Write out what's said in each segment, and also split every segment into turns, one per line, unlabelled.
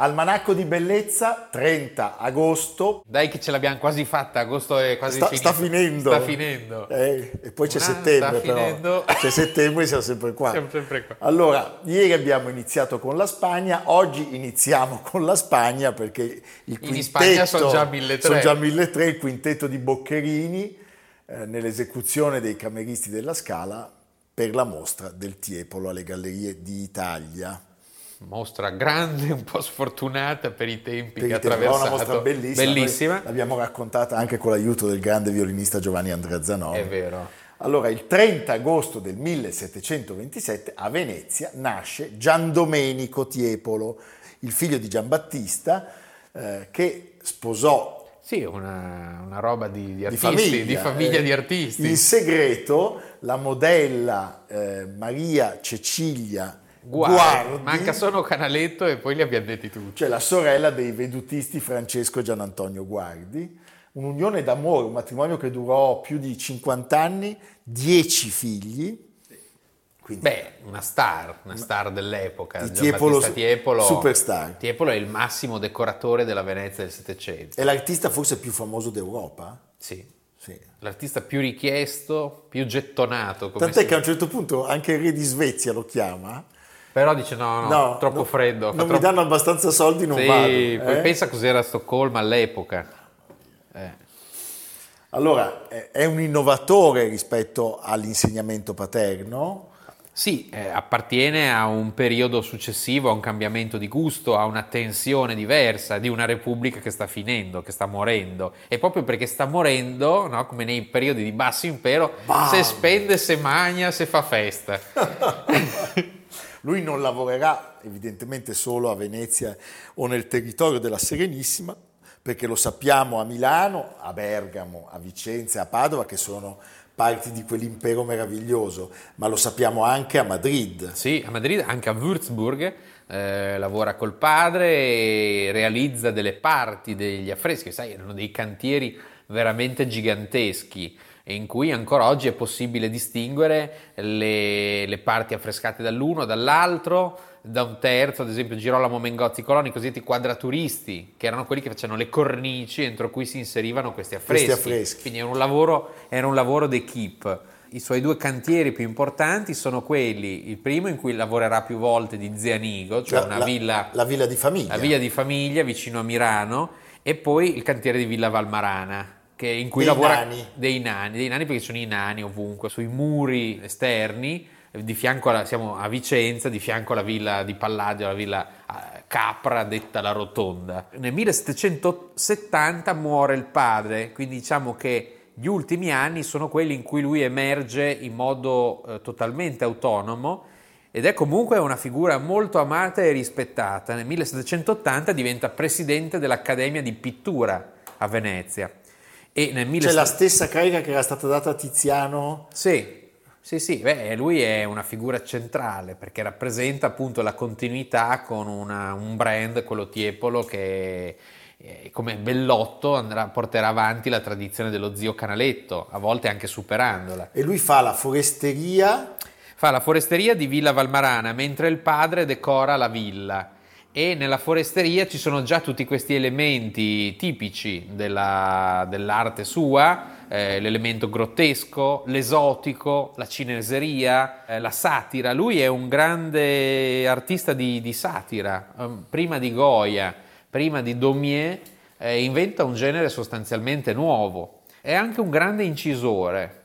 Almanacco di bellezza, 30 agosto.
Dai che ce l'abbiamo quasi fatta, agosto è quasi
sta,
finito.
Sta finendo.
Sta finendo.
Eh, e poi c'è
Una,
settembre
sta finendo.
però. C'è settembre e siamo sempre qua.
Siamo sempre qua.
Allora, ieri abbiamo iniziato con la Spagna, oggi iniziamo con la Spagna perché il quintetto...
In Spagna sono già 1300.
Sono già 1300, il quintetto di Boccherini eh, nell'esecuzione dei cameristi della Scala per la mostra del Tiepolo alle Gallerie d'Italia
mostra grande, un po' sfortunata per i tempi
per
che ha
attraversato. una mostra bellissima.
bellissima.
L'abbiamo raccontata anche con l'aiuto del grande violinista Giovanni Andrea Zanoni.
È vero.
Allora, il 30 agosto del 1727 a Venezia nasce Gian Domenico Tiepolo, il figlio di Giambattista, eh, che sposò
sì, una, una roba di, di artisti,
di famiglia,
di, famiglia
eh,
di artisti.
In segreto la modella eh, Maria Cecilia
Guardi,
Guardi,
manca solo Canaletto e poi li abbiamo detti tutti.
Cioè la sorella dei vedutisti Francesco e Gian Antonio Guardi, un'unione d'amore, un matrimonio che durò più di 50 anni, 10 figli.
Quindi, Beh, una star, una star dell'epoca.
Di Tiepolo,
Tiepolo,
superstar.
Tiepolo è il massimo decoratore della Venezia del Settecento.
È l'artista forse più famoso d'Europa?
Sì.
sì.
L'artista più richiesto, più gettonato.
Tant'è che a un certo punto anche il re di Svezia lo chiama.
Però dice no, no, no troppo
no,
freddo.
Non
troppo...
mi danno abbastanza soldi, non
sì,
vado.
Poi
eh?
pensa cos'era Stoccolma all'epoca. Eh.
Allora, è un innovatore rispetto all'insegnamento paterno.
Sì, eh, appartiene a un periodo successivo, a un cambiamento di gusto, a una tensione diversa di una repubblica che sta finendo, che sta morendo. E proprio perché sta morendo, no, come nei periodi di basso impero,
Bam!
se spende, se magna, se fa festa.
Lui non lavorerà evidentemente solo a Venezia o nel territorio della Serenissima, perché lo sappiamo a Milano, a Bergamo, a Vicenza, a Padova, che sono parti di quell'impero meraviglioso, ma lo sappiamo anche a Madrid.
Sì, a Madrid, anche a Würzburg, eh, lavora col padre e realizza delle parti degli affreschi, sai, erano dei cantieri veramente giganteschi in cui ancora oggi è possibile distinguere le, le parti affrescate dall'uno, dall'altro, da un terzo, ad esempio Girolamo Mengozzi Coloni, i cosiddetti quadraturisti, che erano quelli che facevano le cornici entro cui si inserivano questi affreschi.
Questi affreschi.
Quindi era un lavoro, era un lavoro d'equipe. I suoi due cantieri più importanti sono quelli, il primo in cui lavorerà più volte di Zianigo, cioè
La-
una
la-
villa,
la villa di famiglia.
la villa di famiglia vicino a Milano, e poi il cantiere di Villa Valmarana, in cui
Dei
lavora
nani.
dei nani, dei nani perché ci sono i nani ovunque, sui muri esterni, di fianco alla, siamo a Vicenza, di fianco alla villa di Palladio, la villa Capra, detta la Rotonda. Nel 1770 muore il padre, quindi diciamo che gli ultimi anni sono quelli in cui lui emerge in modo eh, totalmente autonomo ed è comunque una figura molto amata e rispettata. Nel 1780 diventa presidente dell'Accademia di Pittura a Venezia. E nel
C'è
17...
la stessa carica che era stata data a Tiziano.
Sì, sì, sì, beh, lui è una figura centrale perché rappresenta appunto la continuità con una- un brand, quello Tiepolo, che eh, come Bellotto andrà, porterà avanti la tradizione dello zio Canaletto, a volte anche superandola.
E lui fa la foresteria
Fa la foresteria di Villa Valmarana, mentre il padre decora la villa. E nella foresteria ci sono già tutti questi elementi tipici della- dell'arte sua, eh, l'elemento grottesco, l'esotico, la cineseria, eh, la satira. Lui è un grande artista di, di satira, ehm, prima di Goya, prima di Daumier, eh, inventa un genere sostanzialmente nuovo. È anche un grande incisore,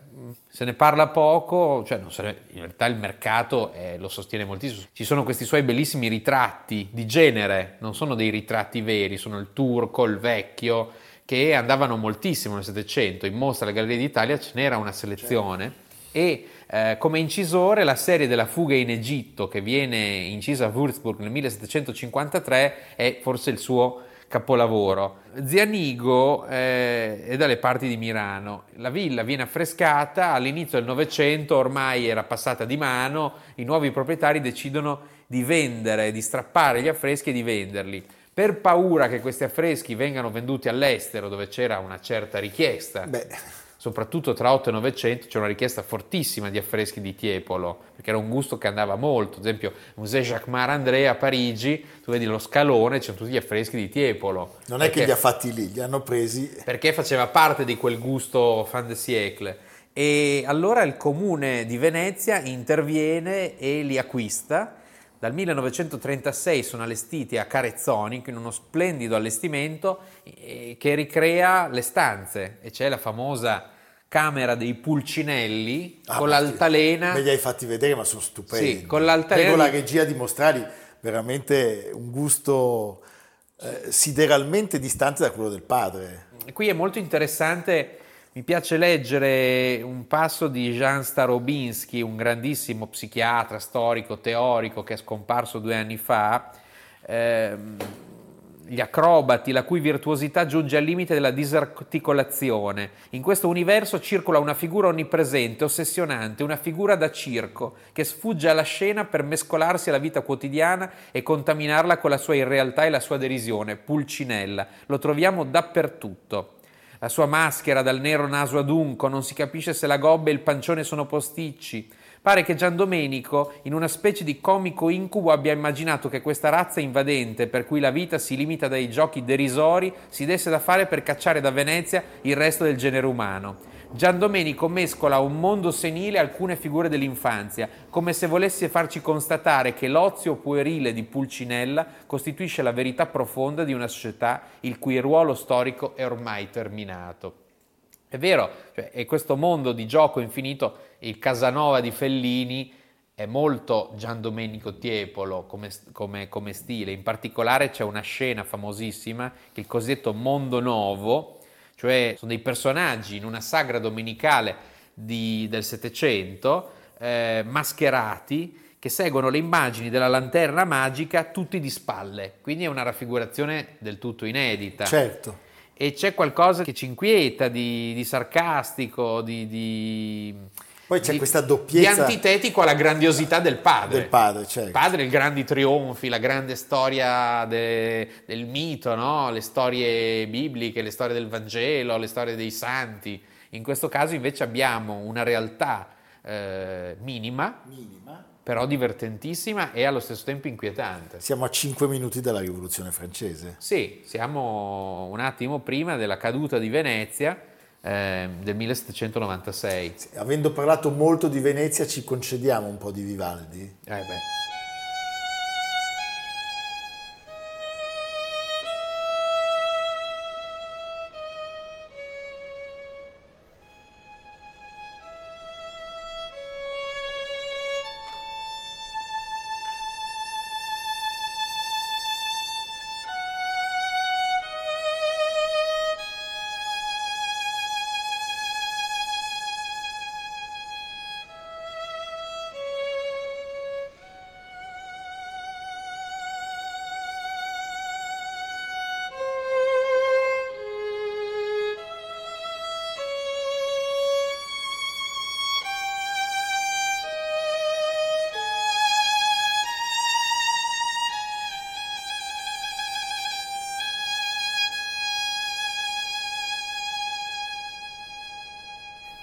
se ne parla poco, cioè ne, in realtà il mercato eh, lo sostiene moltissimo. Ci sono questi suoi bellissimi ritratti di genere, non sono dei ritratti veri, sono il turco, il vecchio, che andavano moltissimo nel Settecento. In mostra alla Galleria d'Italia ce n'era una selezione e eh, come incisore la serie della fuga in Egitto che viene incisa a Würzburg nel 1753 è forse il suo capolavoro. Zianigo eh, è dalle parti di Milano. La villa viene affrescata, all'inizio del Novecento ormai era passata di mano, i nuovi proprietari decidono di vendere, di strappare gli affreschi e di venderli. Per paura che questi affreschi vengano venduti all'estero dove c'era una certa richiesta. Beh soprattutto tra 8 e 900 c'è una richiesta fortissima di affreschi di Tiepolo, perché era un gusto che andava molto. Ad esempio, Musée Jacques Marandré a Parigi, tu vedi lo scalone, c'erano tutti gli affreschi di Tiepolo.
Non è che li ha fatti lì, li hanno presi.
Perché faceva parte di quel gusto fin de siècle. E allora il comune di Venezia interviene e li acquista dal 1936 sono allestiti a Carezzoni, in uno splendido allestimento che ricrea le stanze e c'è la famosa camera dei pulcinelli ah, con l'altalena.
Me li hai fatti vedere, ma sono stupendi. Sì, con l'altalena. Prego la regia di mostrarli veramente un gusto eh, sideralmente distante da quello del padre.
Qui è molto interessante mi piace leggere un passo di Jan Starobinski, un grandissimo psichiatra, storico, teorico che è scomparso due anni fa. Eh, gli acrobati, la cui virtuosità giunge al limite della disarticolazione. In questo universo circola una figura onnipresente, ossessionante, una figura da circo, che sfugge alla scena per mescolarsi alla vita quotidiana e contaminarla con la sua irrealtà e la sua derisione. Pulcinella. Lo troviamo dappertutto. La sua maschera dal nero naso adunco, non si capisce se la gobba e il pancione sono posticci. Pare che Gian Domenico, in una specie di comico incubo, abbia immaginato che questa razza invadente, per cui la vita si limita dai giochi derisori, si desse da fare per cacciare da Venezia il resto del genere umano. Gian Domenico mescola a un mondo senile alcune figure dell'infanzia, come se volesse farci constatare che l'ozio puerile di Pulcinella costituisce la verità profonda di una società il cui ruolo storico è ormai terminato. È vero, cioè, è questo mondo di gioco infinito, il Casanova di Fellini è molto Gian Domenico Tiepolo come, come, come stile, in particolare c'è una scena famosissima, il cosiddetto Mondo Novo, cioè sono dei personaggi in una sagra domenicale di, del Settecento, eh, mascherati, che seguono le immagini della lanterna magica tutti di spalle, quindi è una raffigurazione del tutto inedita.
Certo.
E c'è qualcosa che ci inquieta di, di sarcastico, di, di
poi c'è di, questa doppiezza.
Di antitetico alla grandiosità del padre.
Del padre, certo.
Il padre, i grandi trionfi, la grande storia de, del mito, no? le storie bibliche, le storie del Vangelo, le storie dei santi. In questo caso invece abbiamo una realtà eh, minima, minima, però divertentissima e allo stesso tempo inquietante.
Siamo a 5 minuti dalla rivoluzione francese.
Sì, siamo un attimo prima della caduta di Venezia eh, del 1796.
Sì, avendo parlato molto di Venezia, ci concediamo un po' di Vivaldi?
Eh beh.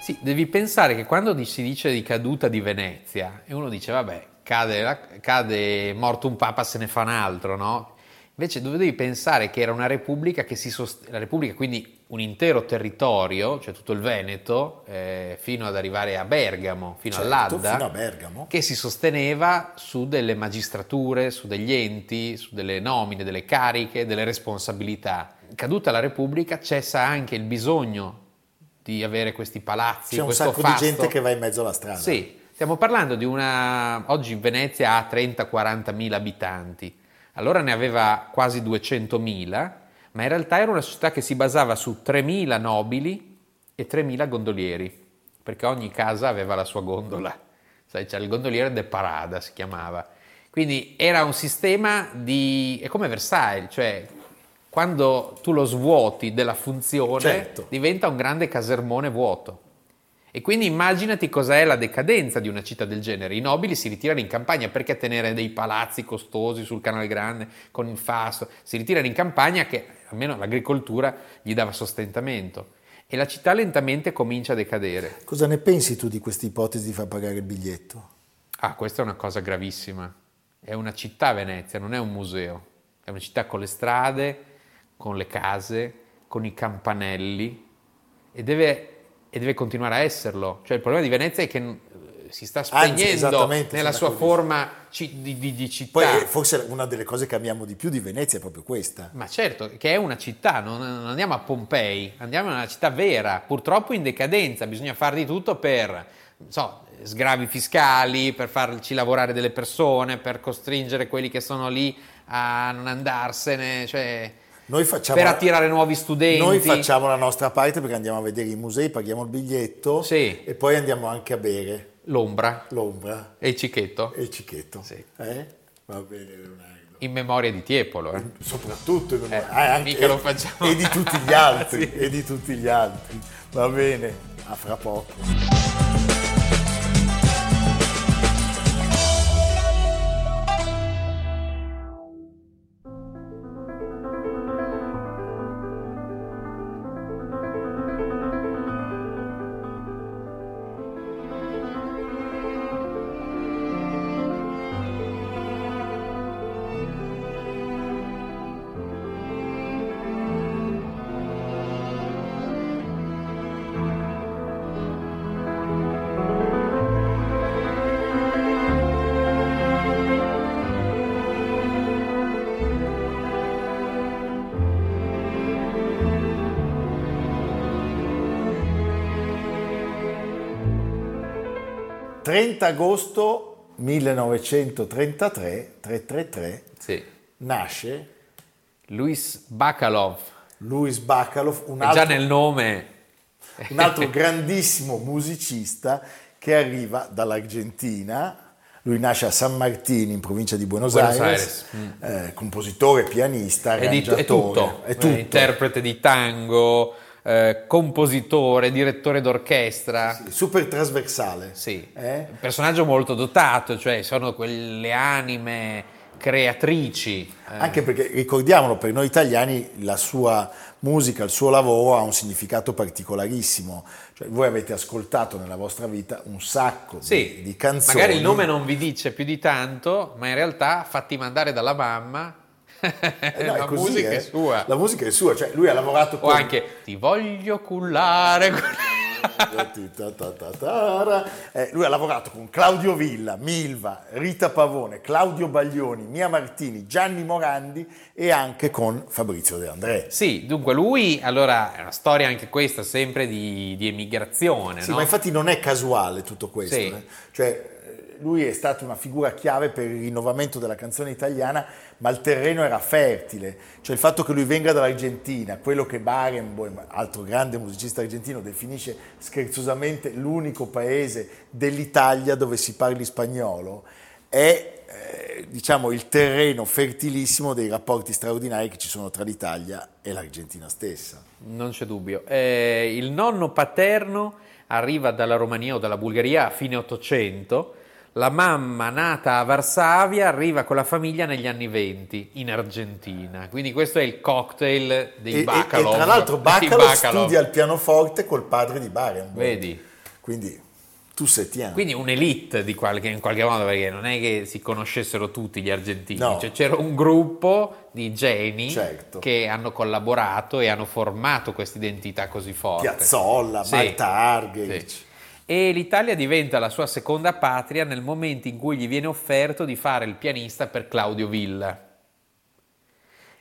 Sì, devi pensare che quando si dice di caduta di Venezia e uno dice vabbè, cade, cade morto un papa se ne fa un altro, no? Invece dovevi pensare che era una repubblica che si sosteneva, la repubblica quindi un intero territorio, cioè tutto il Veneto, eh, fino ad arrivare a Bergamo, fino certo, all'Adda,
fino a Bergamo.
che si sosteneva su delle magistrature, su degli enti, su delle nomine, delle cariche, delle responsabilità caduta la Repubblica cessa anche il bisogno di avere questi palazzi.
C'è un sacco
fasto.
di gente che va in mezzo alla strada.
Sì, stiamo parlando di una... Oggi Venezia ha 30-40 mila abitanti, allora ne aveva quasi 200 mila, ma in realtà era una società che si basava su 3.000 nobili e 3.000 gondolieri, perché ogni casa aveva la sua gondola. Sai, c'era il gondoliere de Parada, si chiamava. Quindi era un sistema di... è come Versailles, cioè quando tu lo svuoti della funzione
Certo.
diventa un grande casermone vuoto. E quindi immaginati cos'è la decadenza di una città del genere. I nobili si ritirano in campagna perché tenere dei palazzi costosi sul canale grande con il fasto. Si ritirano in campagna che almeno l'agricoltura gli dava sostentamento. E la città lentamente comincia a decadere.
Cosa ne pensi tu di questa ipotesi di far pagare il biglietto?
Ah, questa è una cosa gravissima. È una città Venezia, non è un museo. È una città con le strade, con le case, con i campanelli e deve, e deve continuare a esserlo. Cioè il problema di Venezia è che eh, si sta spegnendo
esattamente,
nella sua forma ci- di, di- di città.
Poi eh, forse una delle cose che amiamo di più di Venezia è proprio questa.
Ma certo, che è una città, non, non andiamo a Pompei, andiamo in una città vera, purtroppo in decadenza, bisogna fare di tutto per, so, sgravi fiscali, per farci lavorare delle persone, per costringere quelli che sono lì a non andarsene, cioè,
facciamo,
per attirare nuovi studenti.
noi facciamo la nostra parte perché andiamo a vedere i musei, paghiamo il biglietto
Sì.
e poi andiamo anche a bere
l'ombra
l'ombra
e il cicchetto,
e il cicchetto.
Sì.
Eh? Va bene Leonardo.
in memoria di Tiepolo. eh.
Soprattutto in-
Eh,
ah,
mica lo facciamo.
e di tutti gli altri,
Sì.
e di tutti gli altri. Va bene, a fra poco. ...30 agosto 1933, 333,
Sì.
nasce
Luis Bacalov,
Louis Bacalov, un
è già
altro
nel nome.
un altro grandissimo musicista che arriva dall'Argentina. Lui nasce a San Martín in provincia di Buenos,
Buenos
Aires, eh, compositore, pianista,
È, di- è
arrangiatore,
tutto,
è
È
tutto.
interprete di tango, eh, compositore, direttore d'orchestra.
super trasversale.
Sì,
Eh?
personaggio molto dotato, cioè sono quelle anime creatrici. eh,
Anche perché ricordiamolo, per noi italiani la sua musica, il suo lavoro ha un significato particolarissimo. Cioè, voi avete ascoltato nella vostra vita un sacco di-
sì,
di, canzoni.
magari il nome non vi dice più di tanto, ma in realtà fatti mandare dalla mamma,
Eh no,
la
così,
musica
eh.
è sua.
La musica è sua, cioè lui ha lavorato
O
con...
anche ti voglio cullare.
Eh, lui ha lavorato con Claudio Villa, Milva, Rita Pavone, Claudio Baglioni, Mia Martini, Gianni Morandi e anche con Fabrizio De André.
Sì, dunque lui, allora, è una storia anche questa, sempre di, di emigrazione,
Sì,
no?
ma infatti non è casuale tutto questo.
Sì.
eh. Cioè, lui è stato una figura chiave per il rinnovamento della canzone italiana, ma il terreno era fertile. Cioè il fatto che lui venga dall'Argentina, quello che Barenboim, altro grande musicista argentino, definisce scherzosamente l'unico paese dell'Italia dove si parli spagnolo, è eh, diciamo il terreno fertilissimo dei rapporti straordinari che ci sono tra l'Italia e l'Argentina stessa.
Non c'è dubbio. Eh, il nonno paterno arriva dalla Romania o dalla Bulgaria a fine 800, la mamma nata a Varsavia arriva con la famiglia negli anni 20 in Argentina. Quindi questo è il cocktail dei
E,
Bacalov.
e tra l'altro Bacalov
Bacalov.
studia il pianoforte col padre di Barenboim.
Vedi?
Quindi tu sei tieni.
Quindi un'elite di qualche, in qualche modo, perché non è che si conoscessero tutti gli argentini,
No.
cioè, c'era un gruppo di geni
Certo.
che hanno collaborato e hanno formato questa identità così forte.
Piazzolla,
Sì.
Marta Argerich.
Sì. E l'Italia diventa la sua seconda patria nel momento in cui gli viene offerto di fare il pianista per Claudio Villa.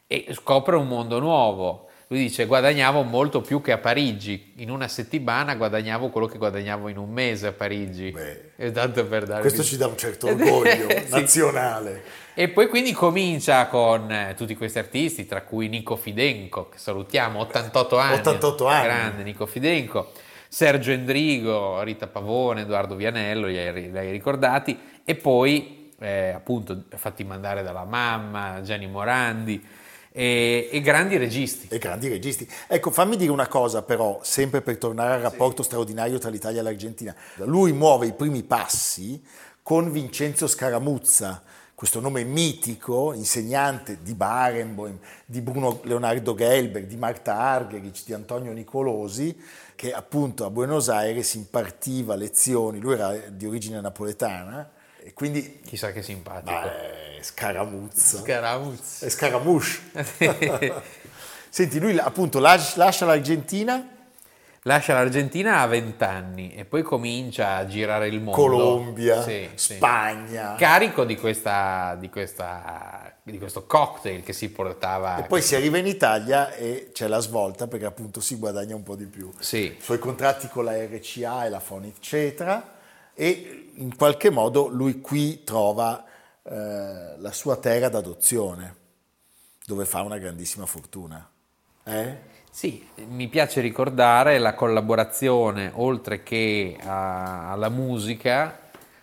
E scopre un mondo nuovo. Lui dice guadagnavo molto più che a Parigi, in una settimana guadagnavo quello che guadagnavo in un mese a Parigi.
Beh,
E tanto per dare
Questo ci dà un certo orgoglio
Sì.
nazionale.
E poi quindi comincia con eh, tutti questi artisti, tra cui Nico Fidenco, che salutiamo, 88 anni.
88 anni.
Grande Nico Fidenco. Sergio Endrigo, Rita Pavone, Edoardo Vianello, li hai, li hai ricordati. E poi, eh, appunto, fatti mandare dalla mamma, Gianni Morandi e, e grandi registi.
e grandi registi. Ecco, fammi dire una cosa però, sempre per tornare al rapporto straordinario tra l'Italia e l'Argentina. Lui muove i primi passi con Vincenzo Scaramuzza, questo nome mitico, insegnante di Barenboim, di Bruno Leonardo Gelber, di Marta Argerich, di Antonio Nicolosi, che appunto a Buenos Aires impartiva lezioni, lui era di origine napoletana, e quindi
Chissà che simpatico.
beh, Scaramuzza.
Scaramuzzi.
È Scaramouche. Senti, lui appunto las- lascia l'Argentina,
Lascia l'Argentina a 20 anni e poi comincia a girare il mondo.
Colombia,
Sì, sì.
Spagna.
Carico di, questa, di, questa, di questo cocktail che si portava.
E poi si arriva in Italia e c'è la svolta perché appunto si guadagna un po' di più.
Sì.
I suoi contratti con la RCA e la Phonic Cetra e in qualche modo lui qui trova eh, la sua terra d'adozione dove fa una grandissima fortuna. Eh?
Sì, mi piace ricordare la collaborazione, oltre che a- alla musica,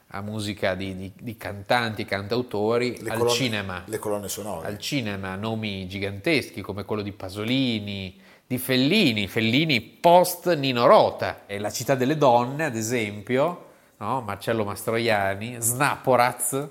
a musica di, di- di cantanti e cantautori,
Le
al
colonne-
cinema.
Le colonne sonore.
Al cinema nomi giganteschi come quello di Pasolini, di Fellini, Fellini post Nino Rota. E La città delle donne, ad esempio, no? Marcello Mastroianni, Snaporaz,
Snaporaz.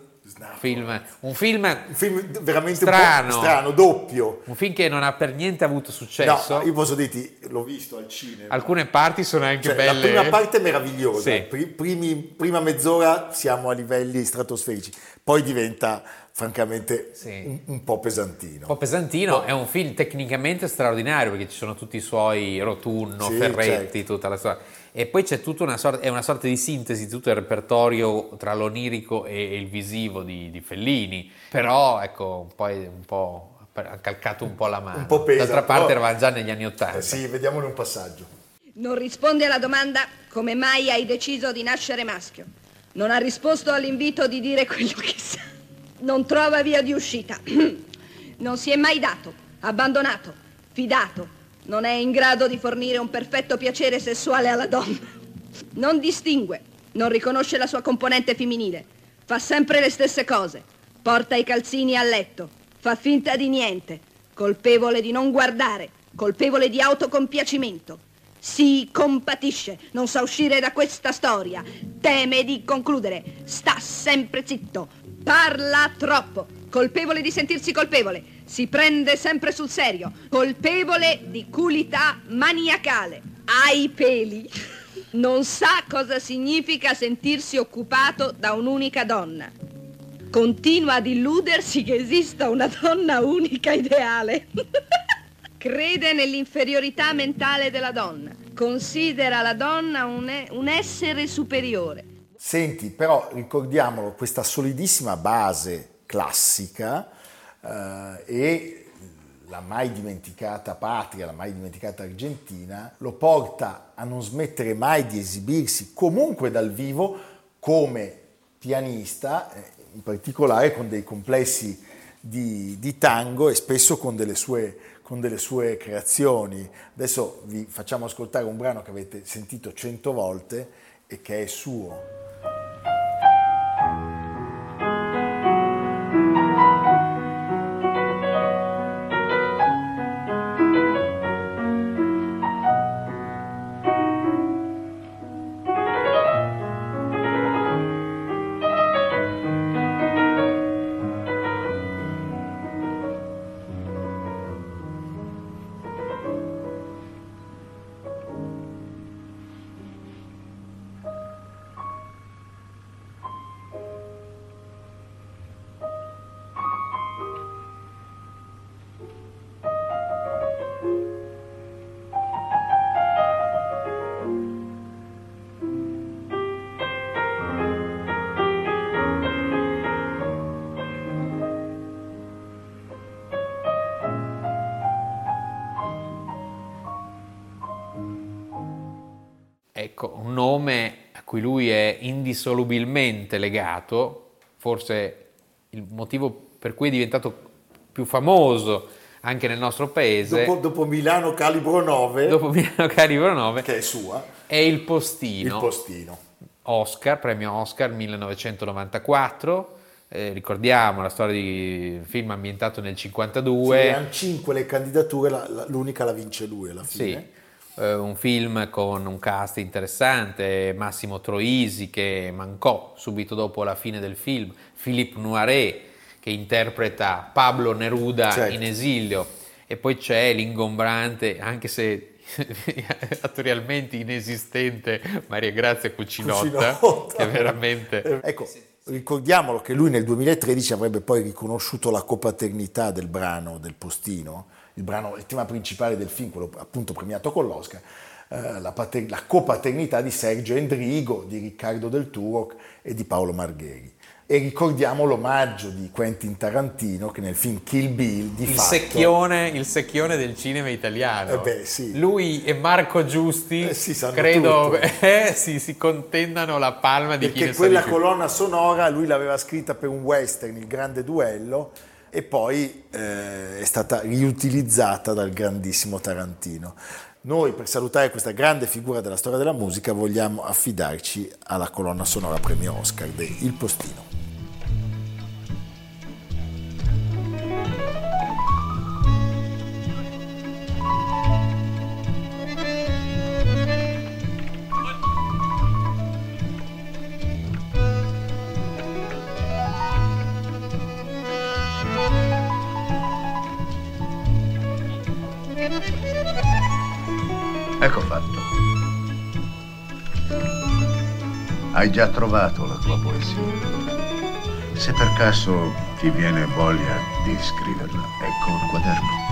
Film- un film
Un film veramente
Strano.
strano, doppio.
un film che non ha per niente avuto successo.
No, io posso dirti, l'ho visto al cinema.
Alcune parti sono anche
Cioè,
belle.
La prima parte è meravigliosa,
Sì.
Pri- primi- prima mezz'ora siamo a livelli stratosferici, poi diventa francamente
Sì.
un, un po' pesantino.
Un po' pesantino, è un film tecnicamente straordinario perché ci sono tutti i suoi Rotunno,
Sì,
Ferretti,
certo.
tutta la storia. E poi c'è tutta una sorta, è una sorta di sintesi di tutto il repertorio tra l'onirico e, il visivo di, di Fellini. Però ecco, un po', un po' ha calcato un po' la mano.
Un po' pesa,
D'altra parte
però-
eravamo già negli anni Ottanta.
Eh sì, vediamone un passaggio.
Non risponde alla domanda come mai hai deciso di nascere maschio. Non ha risposto all'invito di dire quello che sa. Non trova via di uscita. Non si è mai dato, abbandonato, fidato. Non è in grado di fornire un perfetto piacere sessuale alla donna. Non distingue, non riconosce la sua componente femminile. Fa sempre le stesse cose. Porta i calzini a letto. Fa finta di niente. Colpevole di non guardare. Colpevole di autocompiacimento. Si compatisce, non sa uscire da questa storia, teme di concludere, sta sempre zitto, parla troppo, colpevole di sentirsi colpevole, si prende sempre sul serio, colpevole di culità maniacale, ha i peli, non sa cosa significa sentirsi occupato da un'unica donna. Continua ad illudersi che esista una donna unica ideale. Crede nell'inferiorità mentale della donna. Considera la donna un, e- un essere superiore.
Senti, però ricordiamolo, questa solidissima base classica eh, e la mai dimenticata patria, la mai dimenticata Argentina, lo porta a non smettere mai di esibirsi comunque dal vivo come pianista, eh, in particolare con dei complessi di, di tango e spesso con delle, sue, con delle sue creazioni. Adesso vi facciamo ascoltare un brano che avete sentito cento volte e che è suo.
Un nome a cui lui è indissolubilmente legato, forse il motivo per cui è diventato più famoso anche nel nostro paese.
Dopo, dopo Milano Calibro 9,
dopo Milano Calibro 9,
che è sua,
è Il Postino.
il postino.
Oscar, premio Oscar 1994. Eh, ricordiamo la storia di film ambientato nel 52.
Erano cinque le candidature, la- la- l'unica la vince lui alla
Sì,
fine.
Eh, un film con un cast interessante, Massimo Troisi che mancò subito dopo la fine del film, Philippe Noiret che interpreta Pablo Neruda
Certo.
in esilio e poi c'è l'ingombrante, anche se attorialmente inesistente, Maria Grazia Cucinotta,
Cucinotta.
che veramente...
Eh, Ecco, ricordiamolo che lui nel 2013 avrebbe poi riconosciuto la copaternità del brano del postino, il, brano, il tema principale del film, quello appunto premiato con l'Oscar, eh, la, pater- la copaternità di Sergio Endrigo, di Riccardo Del Turo e di Paolo Margheri. E ricordiamo l'omaggio di Quentin Tarantino che nel film Kill Bill di
Il
fatto
secchione, il secchione del cinema italiano.
Eh beh, sì.
Lui e Marco Giusti,
Eh sì,
credo, eh, sì, si contendano la palma di chi
perché
ne sa
quella colonna sonora lui l'aveva scritta per un western, il grande duello, e poi eh, è stata riutilizzata dal grandissimo Tarantino. Noi per salutare questa grande figura della storia della musica vogliamo affidarci alla colonna sonora premio Oscar di Il Postino.
Trovato la tua poesia. Se per caso ti viene voglia di scriverla, ecco il quaderno.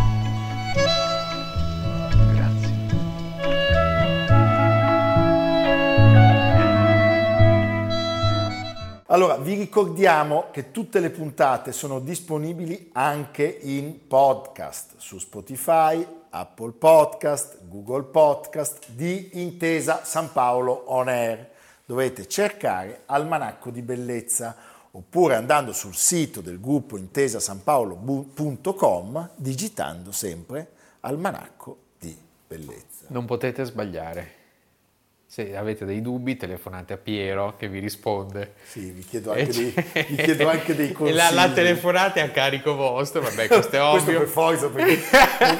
Allora, vi ricordiamo che tutte le puntate sono disponibili anche in podcast su Spotify, Apple Podcast, Google Podcast di Intesa San Paolo On Air. Dovete cercare Almanacco di Bellezza oppure andando sul sito del gruppo intesasanpaolo.com digitando sempre Almanacco di Bellezza.
Non potete sbagliare. Se avete dei dubbi, telefonate a Piero che vi risponde.
Sì, vi chiedo anche, dei, vi chiedo anche dei consigli.
la, la telefonata è a carico vostro, vabbè, questo è
Questo
ovvio.
per forza, perché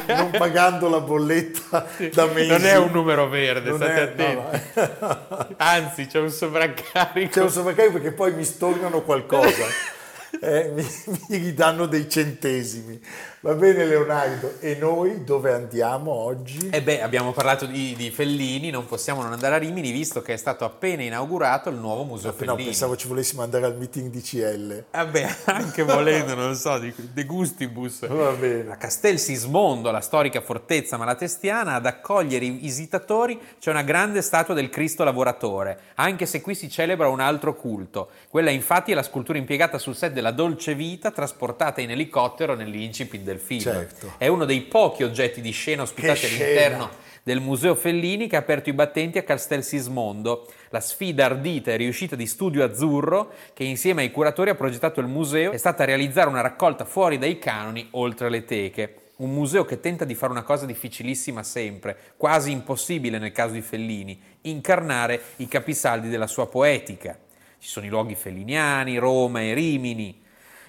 non, non pagando la bolletta da mesi.
Non è un numero verde,
Non
state
è- no,
attenti.
no.
Anzi, c'è un sovraccarico.
C'è un sovraccarico perché poi mi stornano qualcosa, eh, mi, mi ridanno dei centesimi. Va bene Leonardo, e noi dove andiamo oggi?
E beh, abbiamo parlato di, di Fellini, non possiamo non andare a Rimini visto che è stato appena inaugurato il nuovo museo
No,
Fellini.
pensavo ci volessimo andare al meeting di CL.
Vabbè, anche volendo, non so, di, de gustibus.
Va bene.
A Castel Sismondo, la storica fortezza malatestiana, ad accogliere i visitatori c'è una grande statua del Cristo lavoratore, anche se qui si celebra un altro culto. Quella infatti è la scultura impiegata sul set della Dolce Vita, trasportata in elicottero nell'incipit del film.
Certo.
È uno dei pochi oggetti di scena ospitati
Che scena!
all'interno del Museo Fellini che ha aperto i battenti a Castel Sismondo. La sfida ardita e riuscita di Studio Azzurro, che insieme ai curatori ha progettato il museo, è stata realizzare una raccolta fuori dai canoni, oltre le teche. Un museo che tenta di fare una cosa difficilissima sempre, quasi impossibile nel caso di Fellini, incarnare i capisaldi della sua poetica. Ci sono i luoghi felliniani, Roma e Rimini.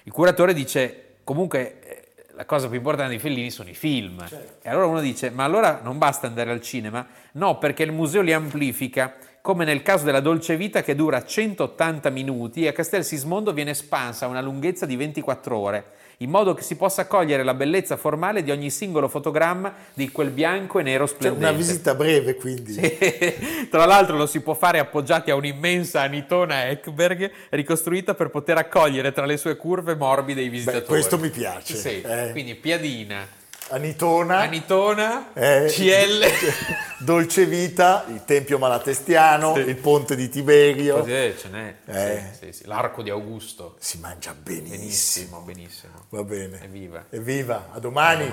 Il curatore dice, comunque, eh, la cosa più importante di Fellini sono i film. E allora uno dice, ma allora non basta andare al cinema? No, perché il museo li amplifica, come nel caso della Dolce Vita che dura 180 minuti e a Castel Sismondo viene espansa a una lunghezza di 24 ore, in modo che si possa cogliere la bellezza formale di ogni singolo fotogramma di quel bianco e nero
Cioè,
splendente.
una visita breve quindi.
Tra l'altro lo si può fare appoggiati a un'immensa Anitona Ekberg ricostruita per poter accogliere tra le sue curve morbide i visitatori.
questo mi piace.
Sì,
Eh.
quindi Piadina,
Anitona,
Anitona,
eh,
CL.
Dolce Vita, il Tempio Malatestiano,
Sì.
il Ponte di Tiberio.
Così è, ce n'è.
Eh.
Sì, sì. L'arco di Augusto.
Si mangia benissimo.
Benissimo, benissimo.
Va bene.
Evviva.
Evviva, a domani.